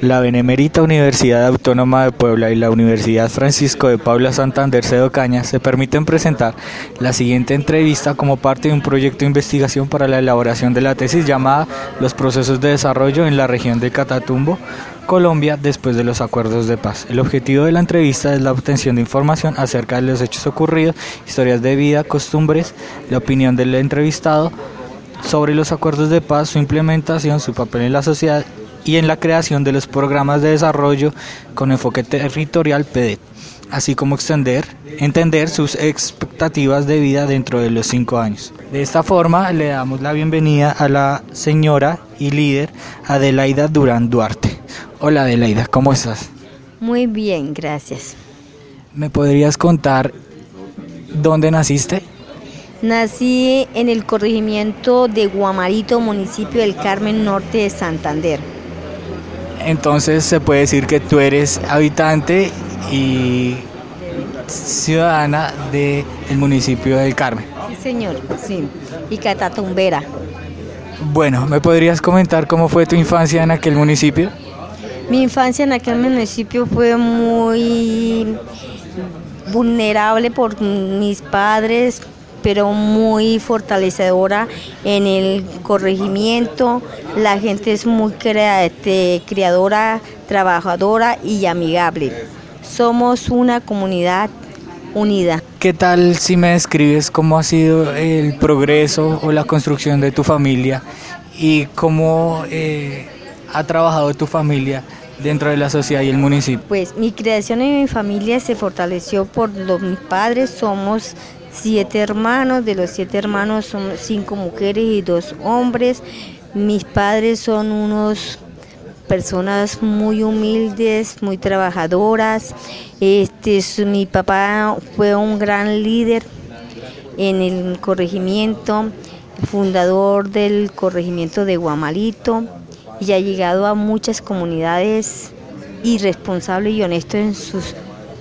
La Benemérita Universidad Autónoma de Puebla y la Universidad Francisco de Paula Santander Cedo Caña se permiten presentar la siguiente entrevista como parte de un proyecto de investigación para la elaboración de la tesis llamada Los procesos de desarrollo en la región de Catatumbo, Colombia después de los acuerdos de paz. El objetivo de la entrevista es la obtención de información acerca de los hechos ocurridos, historias de vida, costumbres, la opinión del entrevistado sobre los acuerdos de paz, su implementación, su papel en la sociedad y en la creación de los programas de desarrollo con enfoque territorial PEDET, así como extender, entender sus expectativas de vida dentro de los cinco años. De esta forma le damos la bienvenida a la señora y líder Adelaida Durán Duarte. Hola Adelaida, ¿cómo estás? Muy bien, gracias. ¿Me podrías contar dónde naciste? Nací en el corregimiento de Guamarito, municipio del Carmen Norte de Santander. Entonces se puede decir que tú eres habitante y ciudadana del municipio del Carmen. Sí, señor, sí. Y Catatumbera. Bueno, ¿me podrías comentar cómo fue tu infancia en aquel municipio? Mi infancia en aquel municipio fue muy vulnerable por mis padres, pero muy fortalecedora en el corregimiento. La gente es muy creadora, trabajadora y amigable. Somos una comunidad unida. ¿Qué tal si me describes cómo ha sido el progreso o la construcción de tu familia y cómo eh, ha trabajado tu familia dentro de la sociedad y el municipio? Pues mi creación en mi familia se fortaleció por los, mis padres, somos siete hermanos, de los siete hermanos son cinco mujeres y dos hombres. Mis padres son unos personas muy humildes, muy trabajadoras. Este, mi papá fue un gran líder en el corregimiento, fundador del corregimiento de Guamalito y ha llegado a muchas comunidades irresponsable y honesto en sus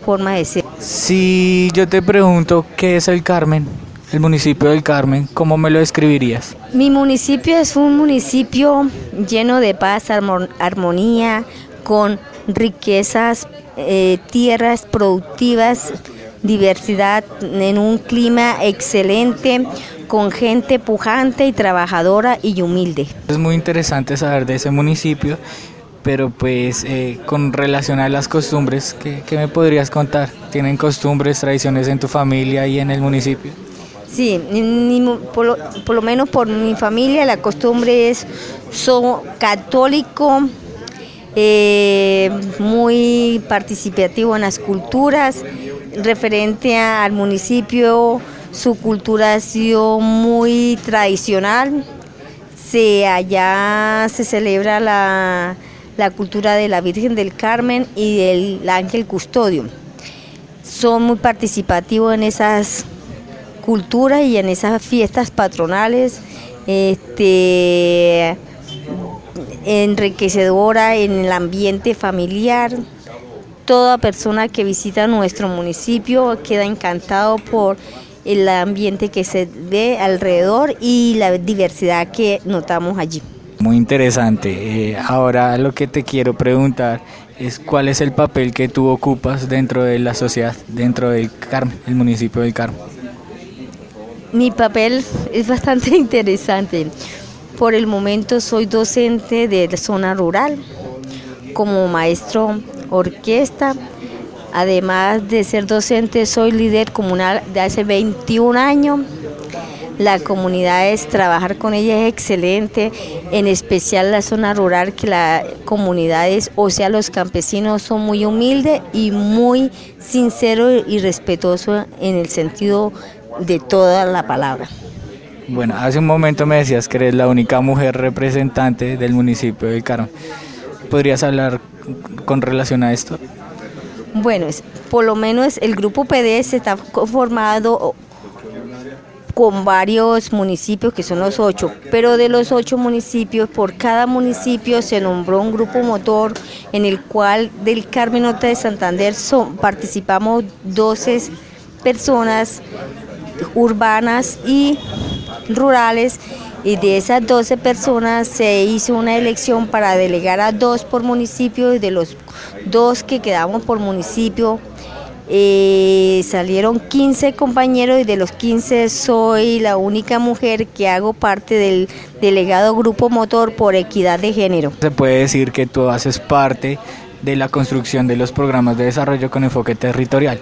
formas de ser. Si yo te pregunto qué es el Carmen, el municipio del Carmen, ¿cómo me lo describirías? Mi municipio es un municipio lleno de paz, armonía, con riquezas, eh, tierras productivas, diversidad, en un clima excelente, con gente pujante y trabajadora y humilde. Es muy interesante saber de ese municipio, pero pues eh, con relación a las costumbres, ¿qué, me podrías contar? ¿Tienen costumbres, tradiciones en tu familia y en el municipio? Sí, por, lo, menos por mi familia la costumbre es, son católico, eh, muy participativo en las culturas, referente al municipio, su cultura ha sido muy tradicional. Se, allá se celebra la, cultura de la Virgen del Carmen y del Ángel Custodio. Son muy participativos en esas culturas y en esas fiestas patronales. Este, enriquecedora en el ambiente familiar. Toda persona que visita nuestro municipio queda encantado por el ambiente que se ve alrededor y la diversidad que notamos allí. Muy interesante. Eh, ahora lo que te quiero preguntar es cuál es el papel que tú ocupas dentro de la sociedad, dentro del Carmen, el municipio del Carmen. Mi papel es bastante interesante. Por el momento soy docente de zona rural, como maestro orquesta. Además de ser docente, soy líder comunal de hace 21 años. La comunidad es trabajar con ella es excelente, en especial la zona rural, que la comunidad es, o sea, los campesinos son muy humildes y muy sinceros y respetuosos en el sentido de toda la palabra. Bueno, hace un momento me decías que eres la única mujer representante del municipio de Carmen. ¿Podrías hablar con relación a esto? Bueno, por lo menos el grupo PDS está conformado con varios municipios, que son los ocho, pero de los ocho municipios, por cada municipio se nombró un grupo motor en el cual del Carmen Norte de Santander son, participamos 12 personas urbanas y rurales y de esas 12 personas se hizo una elección para delegar a dos por municipio y de los dos que quedamos por municipio eh, salieron 15 compañeros y de los 15 soy la única mujer que hago parte del delegado Grupo Motor por Equidad de Género. Se puede decir que tú haces parte de la construcción de los programas de desarrollo con enfoque territorial.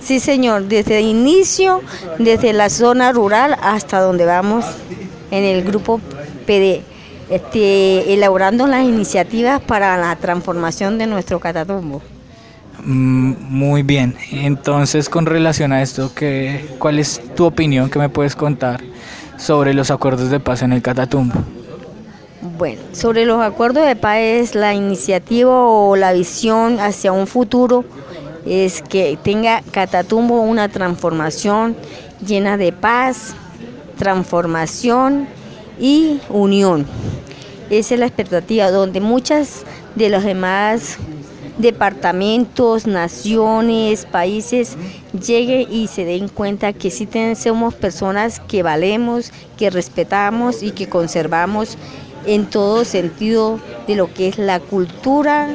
Sí, señor, desde el inicio, desde la zona rural hasta donde vamos en el grupo PD, este, elaborando las iniciativas para la transformación de nuestro Catatumbo. Mm, muy bien, entonces con relación a esto, ¿qué, ¿cuál es tu opinión que me puedes contar sobre los acuerdos de paz en el Catatumbo? Bueno, sobre los acuerdos de paz la iniciativa o la visión hacia un futuro es que tenga Catatumbo una transformación llena de paz, transformación y unión. Esa es la expectativa, donde muchas de los demás departamentos, naciones, países lleguen y se den cuenta que sí somos personas que valemos, que respetamos y que conservamos en todo sentido de lo que es la cultura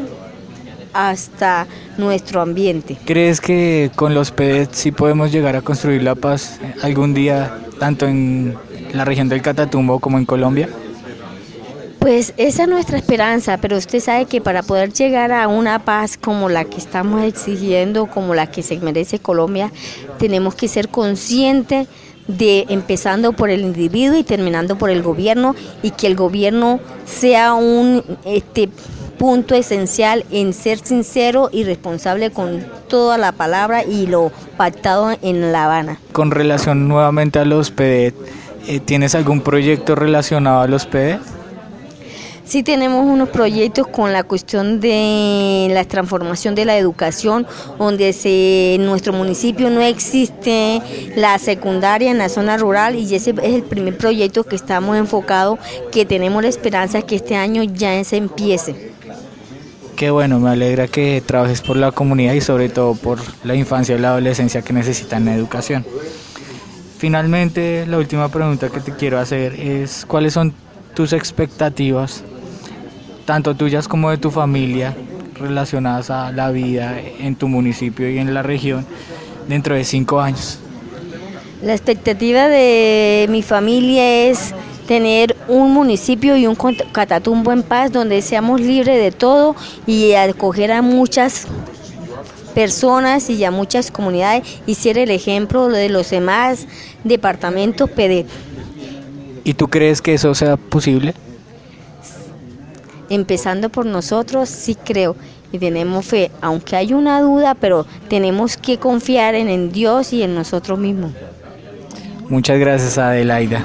hasta nuestro ambiente. ¿Crees que con los PEDET sí podemos llegar a construir la paz algún día, tanto en la región del Catatumbo como en Colombia? Pues esa es nuestra esperanza, pero usted sabe que para poder llegar a una paz como la que estamos exigiendo, como la que se merece Colombia, tenemos que ser conscientes de empezando por el individuo y terminando por el gobierno y que el gobierno sea un este punto esencial en ser sincero y responsable con toda la palabra y lo pactado en La Habana. Con relación nuevamente a los PD, eh, ¿tienes algún proyecto relacionado a los PD? Sí tenemos unos proyectos con la cuestión de la transformación de la educación, donde se, en nuestro municipio no existe la secundaria en la zona rural y ese es el primer proyecto que estamos enfocados, que tenemos la esperanza que este año ya se empiece. Qué bueno, me alegra que trabajes por la comunidad y sobre todo por la infancia y la adolescencia que necesitan educación. Finalmente, la última pregunta que te quiero hacer es, ¿cuáles son tus expectativas tanto tuyas como de tu familia, relacionadas a la vida en tu municipio y en la región dentro de cinco años? La expectativa de mi familia es tener un municipio y un Catatumbo en paz donde seamos libres de todo y acoger a muchas personas y a muchas comunidades y ser el ejemplo de los demás departamentos PD. ¿Y tú crees que eso sea posible? Empezando por nosotros, sí creo y tenemos fe, aunque hay una duda, pero tenemos que confiar en, en Dios y en nosotros mismos. Muchas gracias Adelaida.